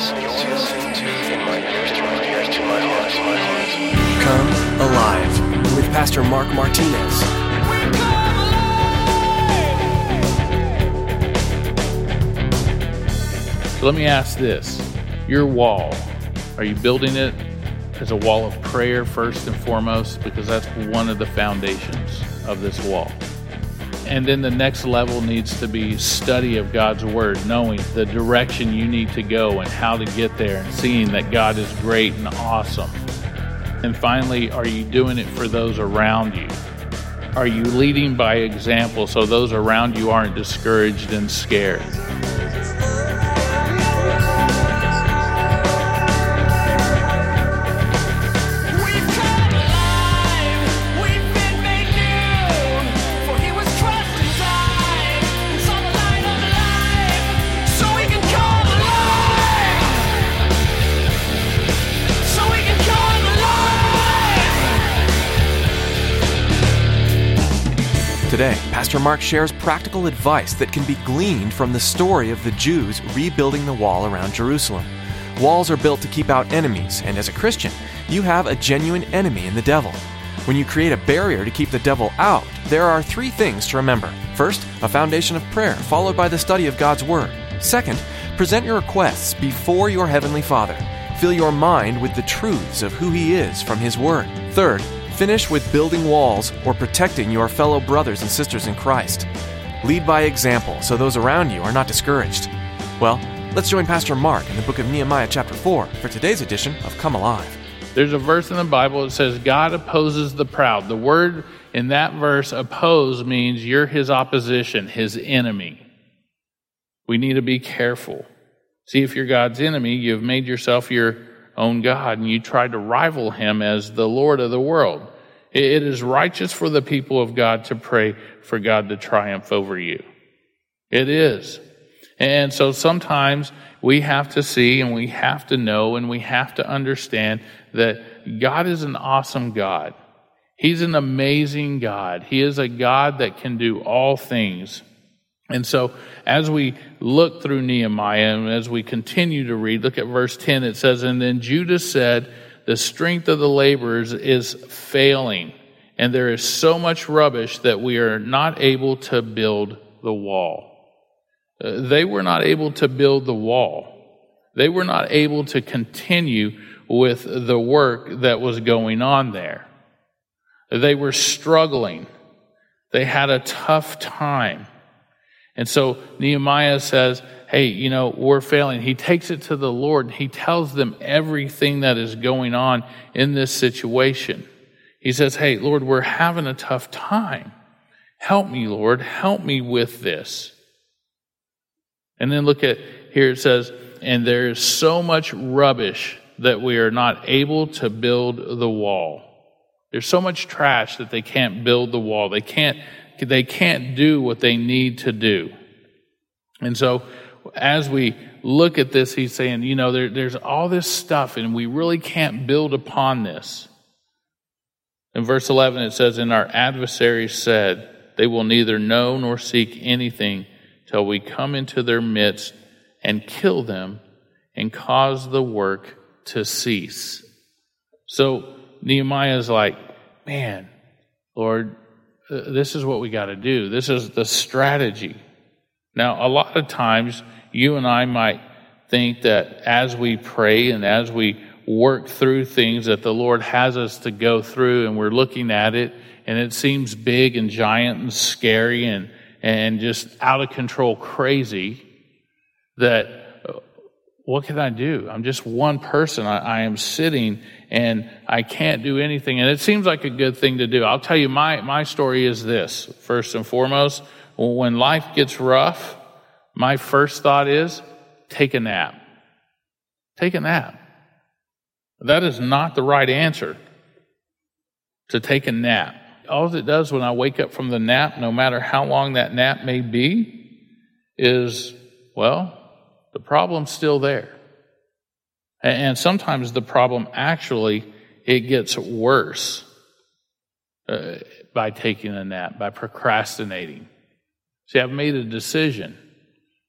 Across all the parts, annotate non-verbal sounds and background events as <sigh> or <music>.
listening to In My Ears to My Ears to My Heart. Come Alive with Pastor Mark Martinez. So let me ask this your wall, are you building it as a wall of prayer first and foremost? Because that's one of the foundations of this wall. And then the next level needs to be study of God's Word, knowing the direction you need to go and how to get there, and seeing that God is great and awesome. And finally, are you doing it for those around you? Are you leading by example so those around you aren't discouraged and scared? Pastor Mark shares practical advice that can be gleaned from the story of the Jews rebuilding the wall around Jerusalem. Walls are built to keep out enemies, and as a Christian, you have a genuine enemy in the devil. When you create a barrier to keep the devil out, there are three things to remember. First, a foundation of prayer, followed by the study of God's Word. Second, present your requests before your Heavenly Father. Fill your mind with the truths of who He is from His Word. Third, finish with building walls or protecting your fellow brothers and sisters in Christ. Lead by example so those around you are not discouraged. Well, let's join Pastor Mark in the book of Nehemiah, chapter 4, for today's edition of Come Alive. There's a verse in the Bible that says, God opposes the proud. The word in that verse, oppose, means you're his opposition, his enemy. We need to be careful. See, if you're God's enemy, you've made yourself your own God and you try to rival him as the Lord of the world. It is righteous for the people of God to pray for God to triumph over you. It is. And so sometimes we have to see and we have to know and we have to understand that God is an awesome God. He's an amazing God. He is a God that can do all things. And so as we look through Nehemiah and as we continue to read, look at verse 10. It says, And then Judah said, The strength of the laborers is failing, and there is so much rubbish that we are not able to build the wall. Uh, they were not able to build the wall. They were not able to continue with the work that was going on there. They were struggling. They had a tough time. And so Nehemiah says, Hey, you know, we're failing. He takes it to the Lord. He tells them everything that is going on in this situation. He says, Hey, Lord, we're having a tough time. Help me, Lord. Help me with this. And then look at here it says, and there is so much rubbish that we are not able to build the wall. There's so much trash that they can't build the wall. They can't, they can't do what they need to do. And so as we look at this, he's saying, you know, there, there's all this stuff and we really can't build upon this. In verse 11, it says, And our adversaries said, They will neither know nor seek anything till we come into their midst and kill them and cause the work to cease. So Nehemiah is like, man, Lord, this is what we got to do. This is the strategy. Now, a lot of times you and I might think that as we pray and as we work through things that the Lord has us to go through and we're looking at it and it seems big and giant and scary and, and just out of control crazy that uh, what can I do? I'm just one person. I, I, am sitting and I can't do anything. And it seems like a good thing to do. I'll tell you, my, my story is this. First and foremost, when life gets rough, my first thought is take a nap. Take a nap. That is not the right answer to take a nap. All it does when I wake up from the nap, no matter how long that nap may be, is, well, the problem's still there. And sometimes the problem actually, it gets worse uh, by taking a nap, by procrastinating. See, I've made a decision.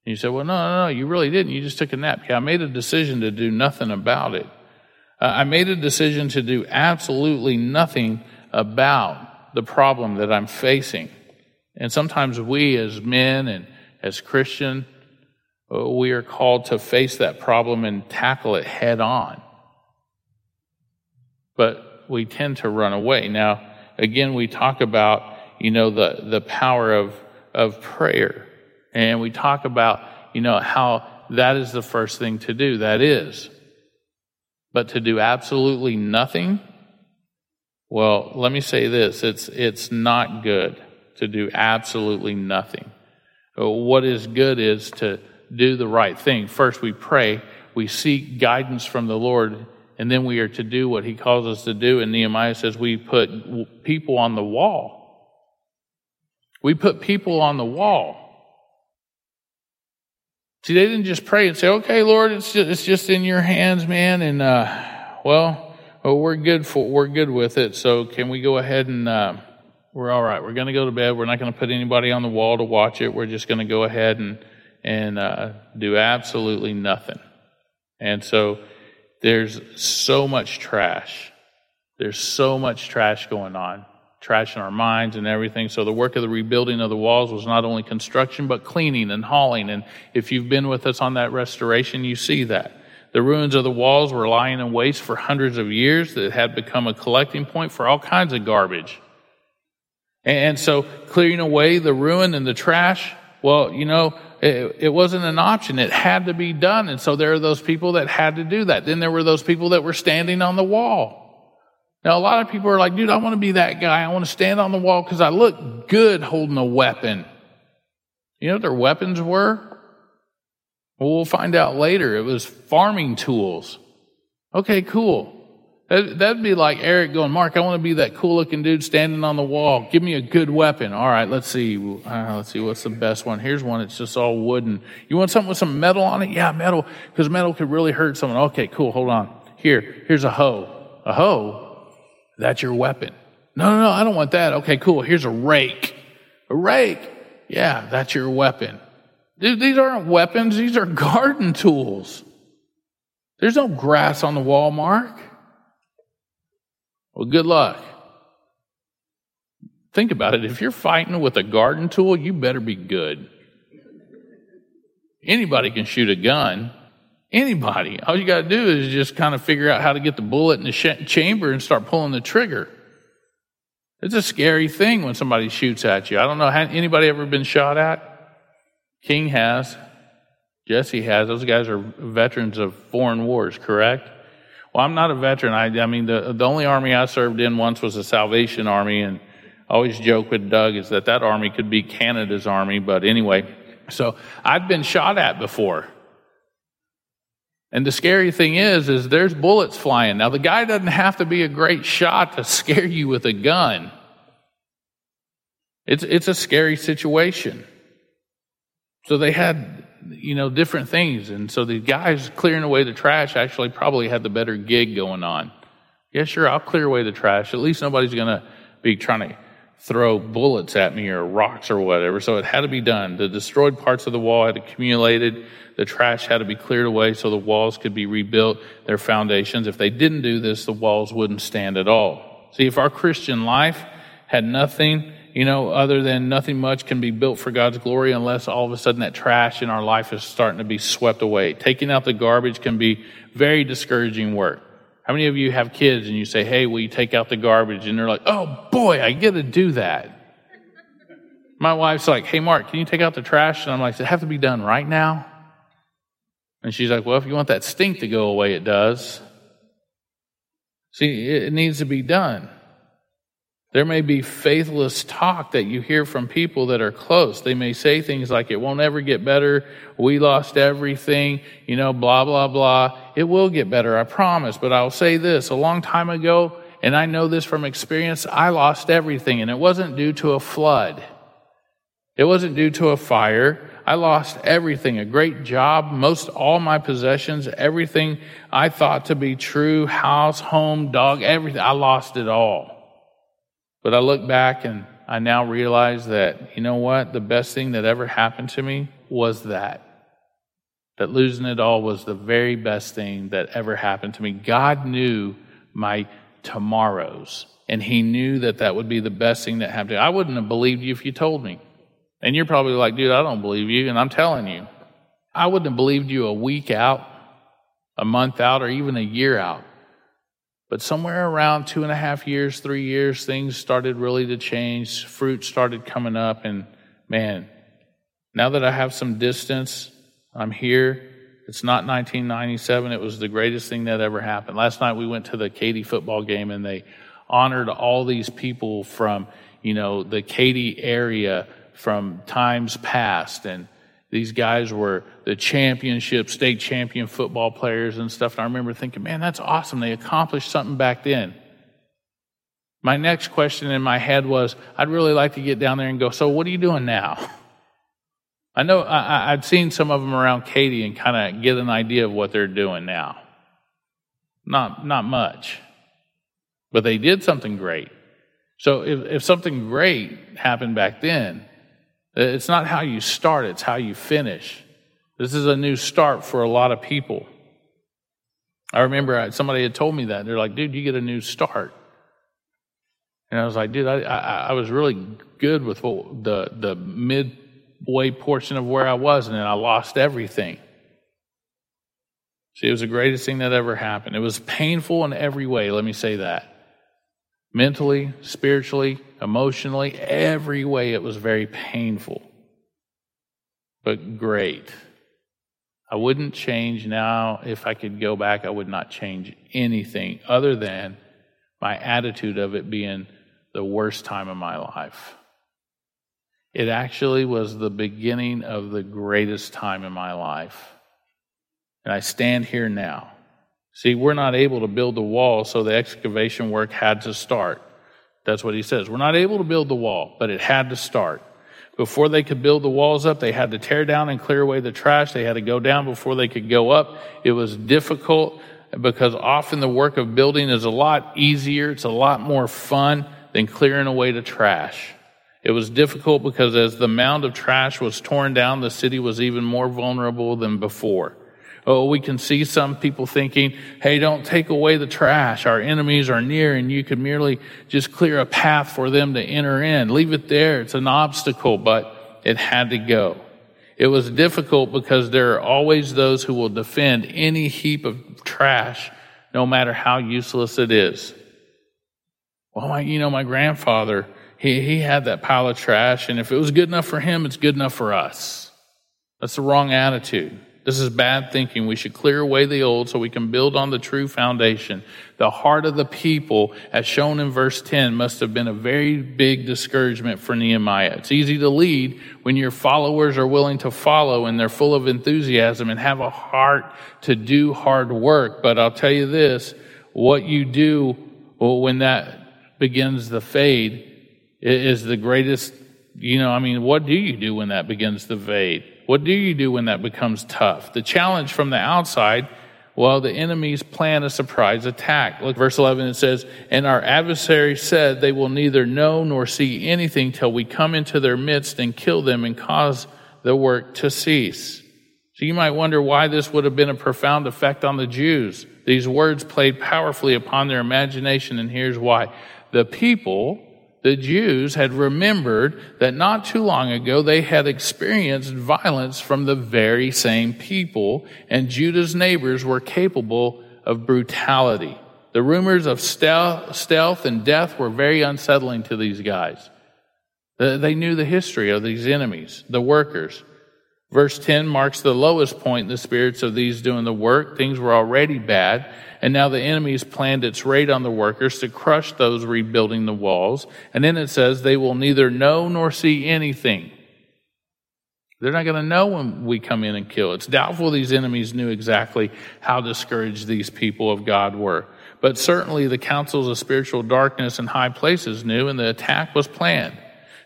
And you say, well, no, no, no, you really didn't. You just took a nap. Yeah, I made a decision to do nothing about it. Uh, I made a decision to do absolutely nothing about the problem that I'm facing. And sometimes we as men and as Christian, we are called to face that problem and tackle it head on. But we tend to run away. Now, again, we talk about, you know, the, the power of, of prayer. And we talk about, you know, how that is the first thing to do. That is. But to do absolutely nothing, well, let me say this. It's, it's not good to do absolutely nothing. Uh, What is good is to do the right thing. First, we pray, we seek guidance from the Lord, and then we are to do what He calls us to do. And Nehemiah says we put people on the wall. We put people on the wall. See, they didn't just pray and say, "Okay, Lord, it's just, it's just in Your hands, man," and uh, well, well, we're good for we're good with it. So can we go ahead and uh, we're all right. We're going to go to bed. We're not going to put anybody on the wall to watch it. We're just going to go ahead and and uh, do absolutely nothing. And so there's so much trash. There's so much trash going on, trash in our minds and everything. So the work of the rebuilding of the walls was not only construction, but cleaning and hauling. And if you've been with us on that restoration, you see that. The ruins of the walls were lying in waste for hundreds of years that had become a collecting point for all kinds of garbage. And so clearing away the ruin and the trash, well, you know, it, it wasn't an option. It had to be done. And so there are those people that had to do that. Then there were those people that were standing on the wall. Now, a lot of people are like, dude, I want to be that guy. I want to stand on the wall because I look good holding a weapon. You know what their weapons were? Well, we'll find out later. It was farming tools. Okay, cool. That- That'd be like Eric going, Mark, I want to be that cool looking dude standing on the wall. Give me a good weapon. All right, let's see. Uh, let's see what's the best one. Here's one. It's just all wooden. You want something with some metal on it? Yeah, metal, because metal could really hurt someone. Okay, cool. Hold on. Here, here's a hoe. A hoe? That's your weapon. No, no, no, I don't want that. Okay, cool. Here's a rake. A rake? Yeah, that's your weapon. Dude, these aren't weapons. These are garden tools. There's no grass on the wall, Mark. Well, good luck. Think about it. If you're fighting with a garden tool, you better be good. Anybody can shoot a gun. Anybody. All you got to do is just kind of figure out how to get the bullet in the sh- chamber and start pulling the trigger. It's a scary thing when somebody shoots at you. I don't know. Has anybody ever been shot at? King has. Jesse has. Those guys are veterans of foreign wars, correct? Well, I'm not a veteran. I, I mean, the, the only army I served in once was the Salvation Army, and I always joke with Doug is that that army could be Canada's army, but anyway. So I've been shot at before. And the scary thing is, is there's bullets flying. Now the guy doesn't have to be a great shot to scare you with a gun. It's, it's a scary situation. So they had, you know, different things. And so the guys clearing away the trash actually probably had the better gig going on. Yeah, sure, I'll clear away the trash. At least nobody's going to be trying to throw bullets at me or rocks or whatever. So it had to be done. The destroyed parts of the wall had accumulated. The trash had to be cleared away so the walls could be rebuilt, their foundations. If they didn't do this, the walls wouldn't stand at all. See, if our Christian life had nothing, you know, other than nothing much can be built for God's glory unless all of a sudden that trash in our life is starting to be swept away. Taking out the garbage can be very discouraging work. How many of you have kids and you say, hey, will you take out the garbage? And they're like, oh boy, I get to do that. My wife's like, hey, Mark, can you take out the trash? And I'm like, does it have to be done right now? And she's like, well, if you want that stink to go away, it does. See, it needs to be done. There may be faithless talk that you hear from people that are close. They may say things like, it won't ever get better. We lost everything, you know, blah, blah, blah. It will get better, I promise. But I'll say this a long time ago, and I know this from experience, I lost everything, and it wasn't due to a flood. It wasn't due to a fire. I lost everything a great job, most all my possessions, everything I thought to be true house, home, dog, everything. I lost it all. But I look back and I now realize that, you know what? The best thing that ever happened to me was that. that losing it all was the very best thing that ever happened to me. God knew my tomorrows, and He knew that that would be the best thing that happened. I wouldn't have believed you if you told me. And you're probably like, dude, I don't believe you, and I'm telling you. I wouldn't have believed you a week out, a month out, or even a year out. But somewhere around two and a half years, three years, things started really to change. Fruit started coming up, and man, now that I have some distance, I'm here. It's not 1997. It was the greatest thing that ever happened. Last night we went to the Katy football game, and they honored all these people from, you know, the Katy area from times past, and these guys were the championship, state champion football players and stuff. And I remember thinking, man, that's awesome. They accomplished something back then. My next question in my head was, I'd really like to get down there and go, so what are you doing now? <laughs> I know I, I'd seen some of them around Katy and kind of get an idea of what they're doing now. Not, not much. But they did something great. So if, if something great happened back then, it's not how you start, it's how you finish. This is a new start for a lot of people. I remember uh, somebody had told me that. They're like, dude, you get a new start. And I was like, dude, I, I, I was really good with what, the, the midway portion of where I was, and then I lost everything. See, it was the greatest thing that ever happened. It was painful in every way, let me say that. Mentally, spiritually, emotionally, every way it was very painful, but great. I wouldn't change now. If I could go back, I would not change anything other than my attitude of it being the worst time of my life. It actually was the beginning of the greatest time in my life. And I stand here now. See, we're not able to build the wall, so the excavation work had to start. That's what he says. We're not able to build the wall, but it had to start. Before they could build the walls up, they had to tear down and clear away the trash. They had to go down before they could go up. It was difficult because often the work of building is a lot easier. It's a lot more fun than clearing away the trash. It was difficult because as the mound of trash was torn down, the city was even more vulnerable than before. Oh, we can see some people thinking, hey, don't take away the trash. Our enemies are near and you can merely just clear a path for them to enter in. Leave it there. It's an obstacle, but it had to go. It was difficult because there are always those who will defend any heap of trash, no matter how useless it is. Well, my, you know, my grandfather, he, he had that pile of trash, and if it was good enough for him, it's good enough for us. That's the wrong attitude. This is bad thinking. We should clear away the old so we can build on the true foundation. The heart of the people, as shown in verse 10, must have been a very big discouragement for Nehemiah. It's easy to lead when your followers are willing to follow and they're full of enthusiasm and have a heart to do hard work. But I'll tell you this, what you do when that begins to fade is the greatest, you know, I mean, what do you do when that begins to fade? What do you do when that becomes tough? The challenge from the outside, well, the enemies plan a surprise attack. Look, verse 11, it says, And our adversary said, They will neither know nor see anything till we come into their midst and kill them and cause the work to cease. So you might wonder why this would have been a profound effect on the Jews. These words played powerfully upon their imagination, and here's why. The people the Jews had remembered that not too long ago they had experienced violence from the very same people, and Judah's neighbors were capable of brutality. The rumors of stealth and death were very unsettling to these guys. They knew the history of these enemies, the workers. Verse 10 marks the lowest point in the spirits of these doing the work. Things were already bad, and now the enemy has planned its raid on the workers to crush those rebuilding the walls. And then it says they will neither know nor see anything. They're not going to know when we come in and kill. It's doubtful these enemies knew exactly how discouraged these people of God were. But certainly the councils of spiritual darkness in high places knew, and the attack was planned.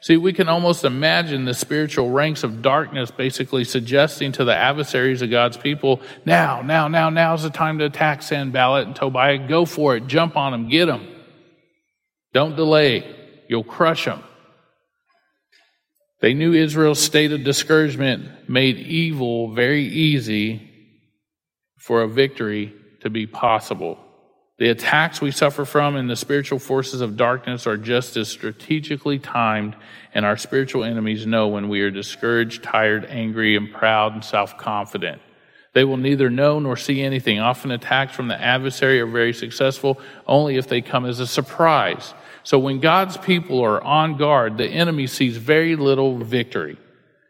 See, we can almost imagine the spiritual ranks of darkness basically suggesting to the adversaries of God's people, now, now, now, now's the time to attack Sanballat and Tobiah. Go for it. Jump on them. Get them. Don't delay. You'll crush them. They knew Israel's state of discouragement made evil very easy for a victory to be possible. The attacks we suffer from and the spiritual forces of darkness are just as strategically timed, and our spiritual enemies know when we are discouraged, tired, angry, and proud and self confident. They will neither know nor see anything. Often attacks from the adversary are very successful only if they come as a surprise. So when God's people are on guard, the enemy sees very little victory.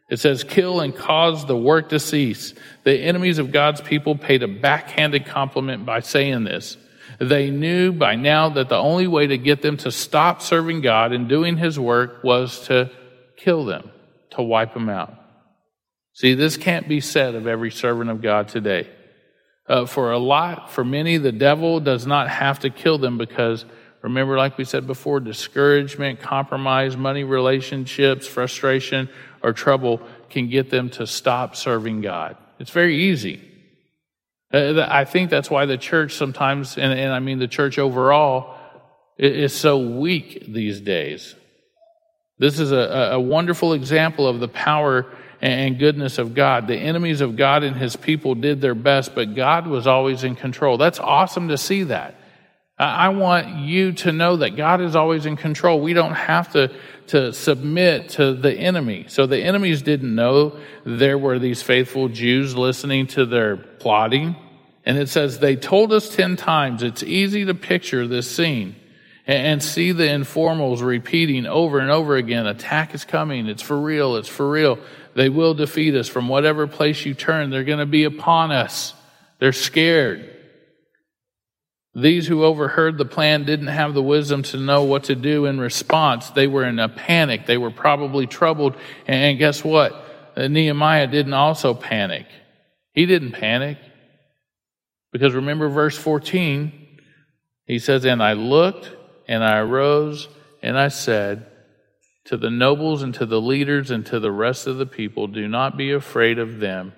It says, kill and cause the work to cease. The enemies of God's people paid a backhanded compliment by saying this. They knew by now that the only way to get them to stop serving God and doing his work was to kill them, to wipe them out. See, this can't be said of every servant of God today. Uh, for a lot, for many, the devil does not have to kill them because, remember, like we said before, discouragement, compromise, money relationships, frustration, or trouble can get them to stop serving God. It's very easy. Uh, I think that's why the church sometimes, and, and I mean the church overall, is so weak these days. This is a, a wonderful example of the power and goodness of God. The enemies of God and his people did their best, but God was always in control. That's awesome to see that. I want you to know that God is always in control. We don't have to, to submit to the enemy. So the enemies didn't know there were these faithful Jews listening to their plotting. And it says, they told us 10 times. It's easy to picture this scene and see the informals repeating over and over again attack is coming. It's for real. It's for real. They will defeat us from whatever place you turn. They're going to be upon us. They're scared. These who overheard the plan didn't have the wisdom to know what to do in response. They were in a panic. They were probably troubled. And guess what? Nehemiah didn't also panic. He didn't panic. Because remember verse 14, he says, And I looked and I arose and I said to the nobles and to the leaders and to the rest of the people, Do not be afraid of them.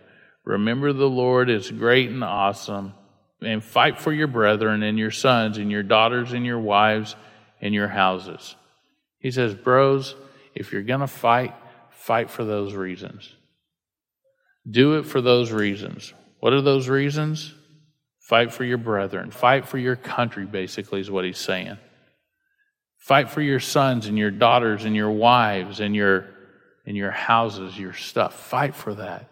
Remember the Lord is great and awesome and fight for your brethren and your sons and your daughters and your wives and your houses. He says, Bros, if you're going to fight, fight for those reasons. Do it for those reasons. What are those reasons? Fight for your brethren. Fight for your country, basically, is what he's saying. Fight for your sons and your daughters and your wives and your, and your houses, your stuff. Fight for that.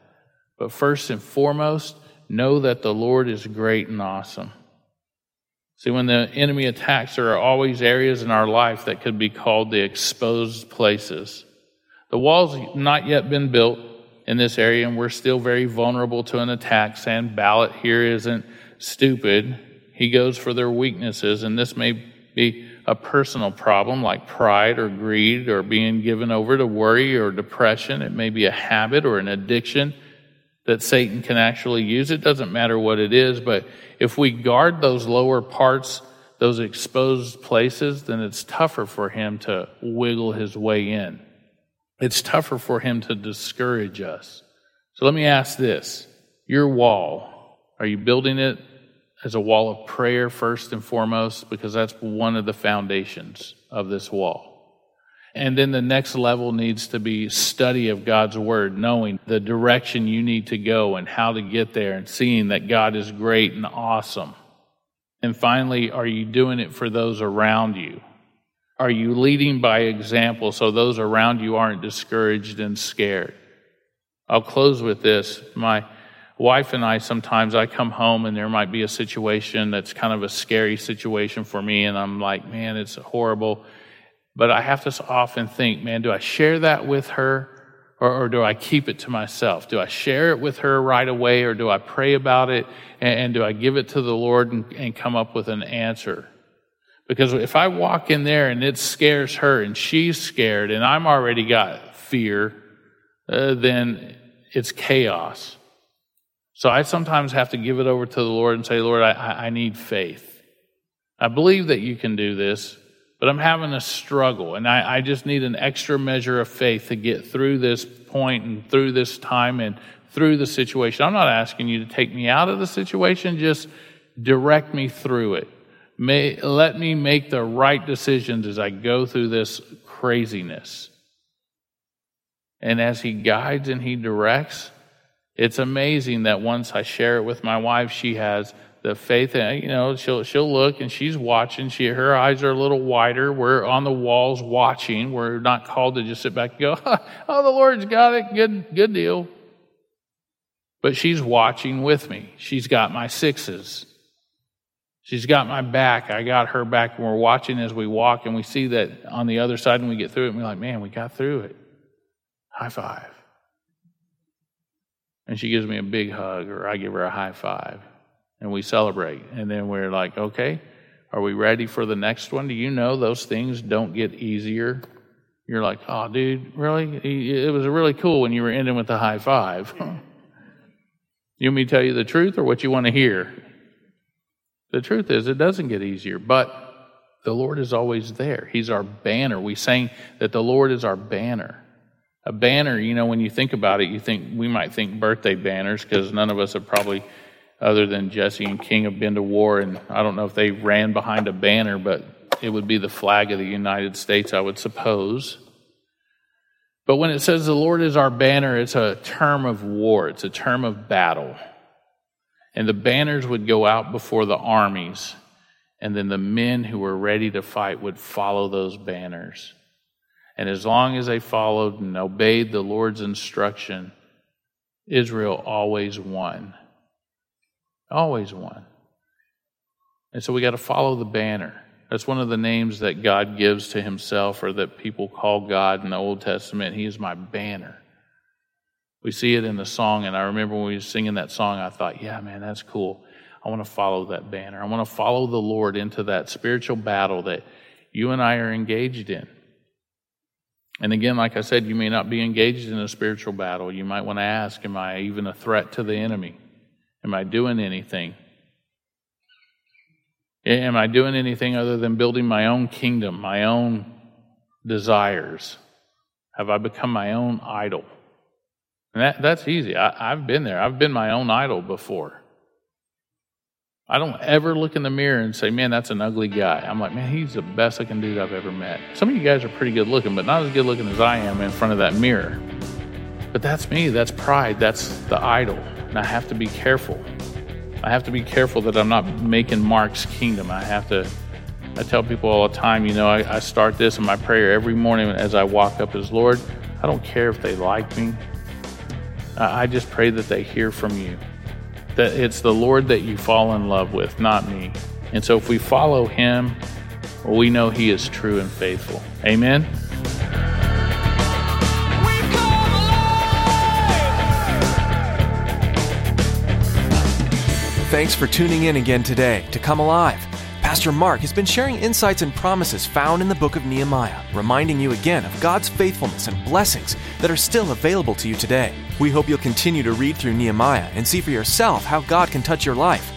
But first and foremost, know that the Lord is great and awesome. See, when the enemy attacks, there are always areas in our life that could be called the exposed places. The wall's not yet been built in this area, and we're still very vulnerable to an attack. Sanballat here isn't stupid. He goes for their weaknesses, and this may be a personal problem like pride or greed or being given over to worry or depression. It may be a habit or an addiction that Satan can actually use. It doesn't matter what it is, but if we guard those lower parts, those exposed places, then it's tougher for him to wiggle his way in. It's tougher for him to discourage us. So let me ask this your wall, are you building it as a wall of prayer first and foremost? Because that's one of the foundations of this wall. And then the next level needs to be study of God's word, knowing the direction you need to go and how to get there and seeing that God is great and awesome. And finally, are you doing it for those around you? Are you leading by example so those around you aren't discouraged and scared? I'll close with this. My wife and I sometimes I come home and there might be a situation that's kind of a scary situation for me and I'm like, man, it's horrible. But I have to often think, man, do I share that with her or, or, do I keep it to myself? Do I share it with her right away or do I pray about it and, and do I give it to the Lord and, and come up with an answer? Because if I walk in there and it scares her and she's scared and I'm already got fear, uh, then it's chaos. So I sometimes have to give it over to the Lord and say, Lord, I, I need faith. I believe that you can do this, but I'm having a struggle, and I, I, just need an extra measure of faith to get through this point and through this time and through the situation. I'm not asking you to take me out of the situation, just direct me through it. May, let me make the right decisions as I go through this craziness. And as He guides and He directs, it's amazing that once I share it with my wife, she has the faith. And, you know, she'll she'll look and she's watching. She her eyes are a little wider. We're on the walls watching. We're not called to just sit back and go, <laughs> "Oh, the Lord's got it. Good good deal." But she's watching with me. She's got my sixes. She's got my back. I got her back. And we're watching as we walk, and we see that on the other side, and we get through it, and we're like, man, we got through it. High five. And she gives me a big hug, or I give her a high five, and we celebrate. And then we're like, okay, are we ready for the next one? Do you know those things don't get easier? You're like, oh, dude, really? It was really cool when you were ending with the high five. <laughs> you want me to tell you the truth or what you want to hear? The truth is, it doesn't get easier, but the Lord is always there. He's our banner. We sang that the Lord is our banner. A banner, you know, when you think about it, you think we might think birthday banners because none of us have probably, other than Jesse and King, have been to war. And I don't know if they ran behind a banner, but it would be the flag of the United States, I would suppose. But when it says the Lord is our banner, it's a term of war, it's a term of battle. And the banners would go out before the armies, and then the men who were ready to fight would follow those banners. And as long as they followed and obeyed the Lord's instruction, Israel always won. Always won. And so we got to follow the banner. That's one of the names that God gives to himself or that people call God in the Old Testament. He is my banner. We see it in the song, and I remember when we were singing that song, I thought, yeah, man, that's cool. I want to follow that banner. I want to follow the Lord into that spiritual battle that you and I are engaged in. And again, like I said, you may not be engaged in a spiritual battle. You might want to ask, Am I even a threat to the enemy? Am I doing anything? Am I doing anything other than building my own kingdom, my own desires? Have I become my own idol? And that, that's easy. I, I've been there. I've been my own idol before. I don't ever look in the mirror and say, man, that's an ugly guy. I'm like, man, he's the best looking dude I've ever met. Some of you guys are pretty good looking, but not as good looking as I am in front of that mirror. But that's me. That's pride. That's the idol. And I have to be careful. I have to be careful that I'm not making Mark's kingdom. I have to, I tell people all the time, you know, I, I start this in my prayer every morning as I walk up as Lord, I don't care if they like me. I, I just pray that they hear from you that it's the Lord that you fall in love with, not me. And so if we follow him, well, we know he is true and faithful. Amen. Thanks for tuning in again today to Come Alive. Pastor Mark has been sharing insights and promises found in the book of Nehemiah, reminding you again of God's faithfulness and blessings that are still available to you today. We hope you'll continue to read through Nehemiah and see for yourself how God can touch your life.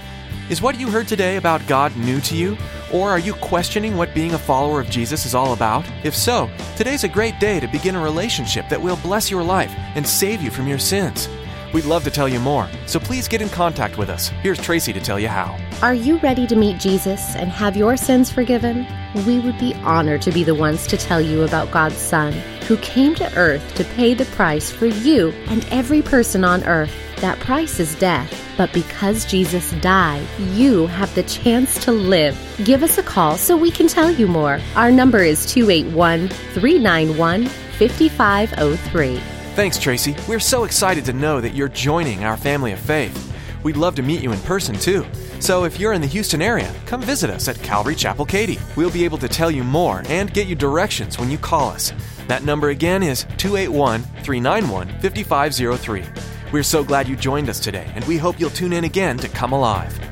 Is what you heard today about God new to you? Or are you questioning what being a follower of Jesus is all about? If so, today's a great day to begin a relationship that will bless your life and save you from your sins. We'd love to tell you more, so please get in contact with us. Here's Tracy to tell you how. Are you ready to meet Jesus and have your sins forgiven? We would be honored to be the ones to tell you about God's Son, who came to earth to pay the price for you and every person on earth. That price is death. But because Jesus died, you have the chance to live. Give us a call so we can tell you more. Our number is 281 391 5503. Thanks, Tracy. We're so excited to know that you're joining our family of faith. We'd love to meet you in person too. So if you're in the Houston area, come visit us at Calvary Chapel Katy. We'll be able to tell you more and get you directions when you call us. That number again is 281 391 5503. We're so glad you joined us today, and we hope you'll tune in again to Come Alive.